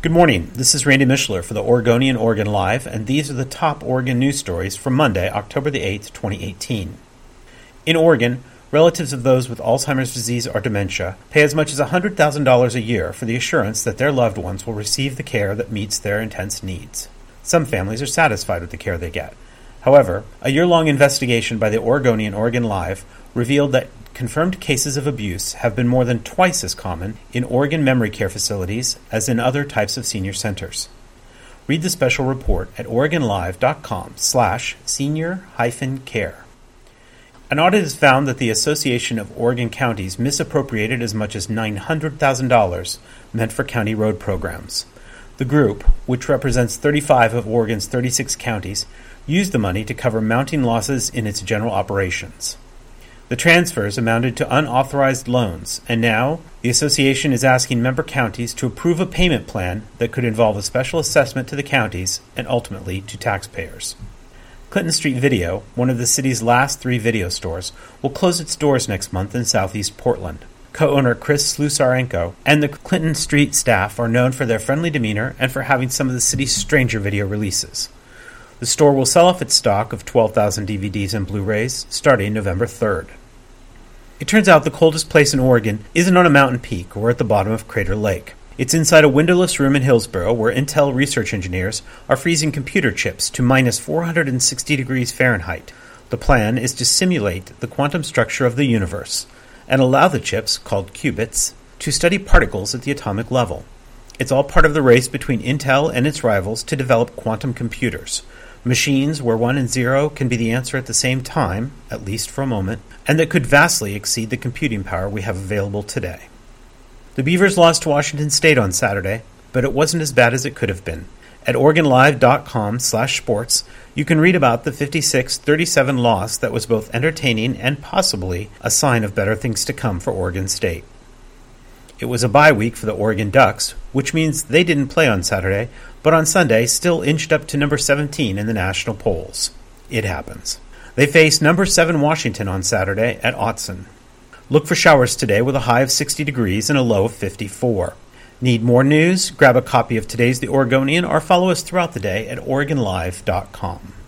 Good morning. This is Randy Mishler for the Oregonian Oregon Live, and these are the top Oregon news stories from Monday, October the 8th, 2018. In Oregon, relatives of those with Alzheimer's disease or dementia pay as much as $100,000 a year for the assurance that their loved ones will receive the care that meets their intense needs. Some families are satisfied with the care they get. However, a year long investigation by the Oregonian Oregon Live revealed that confirmed cases of abuse have been more than twice as common in Oregon memory care facilities as in other types of senior centers. Read the special report at oregonlive.com slash senior hyphen care. An audit has found that the Association of Oregon Counties misappropriated as much as $900,000 meant for county road programs. The group, which represents 35 of Oregon's 36 counties, used the money to cover mounting losses in its general operations. The transfers amounted to unauthorized loans, and now the association is asking member counties to approve a payment plan that could involve a special assessment to the counties and ultimately to taxpayers. Clinton Street Video, one of the city's last three video stores, will close its doors next month in southeast Portland. Co owner Chris Slusarenko and the Clinton Street staff are known for their friendly demeanor and for having some of the city's stranger video releases. The store will sell off its stock of 12,000 DVDs and Blu rays starting November 3rd. It turns out the coldest place in Oregon isn't on a mountain peak or at the bottom of Crater Lake. It's inside a windowless room in Hillsboro where Intel research engineers are freezing computer chips to minus 460 degrees Fahrenheit. The plan is to simulate the quantum structure of the universe and allow the chips, called qubits, to study particles at the atomic level. It's all part of the race between Intel and its rivals to develop quantum computers, machines where 1 and 0 can be the answer at the same time, at least for a moment, and that could vastly exceed the computing power we have available today. The Beavers lost to Washington State on Saturday, but it wasn't as bad as it could have been. At OregonLive.com slash sports, you can read about the 56-37 loss that was both entertaining and possibly a sign of better things to come for Oregon State. It was a bye week for the Oregon Ducks, which means they didn't play on Saturday, but on Sunday still inched up to number 17 in the national polls. It happens. They face number 7 Washington on Saturday at Autzen. Look for showers today with a high of 60 degrees and a low of 54. Need more news? Grab a copy of today's The Oregonian or follow us throughout the day at OregonLive.com.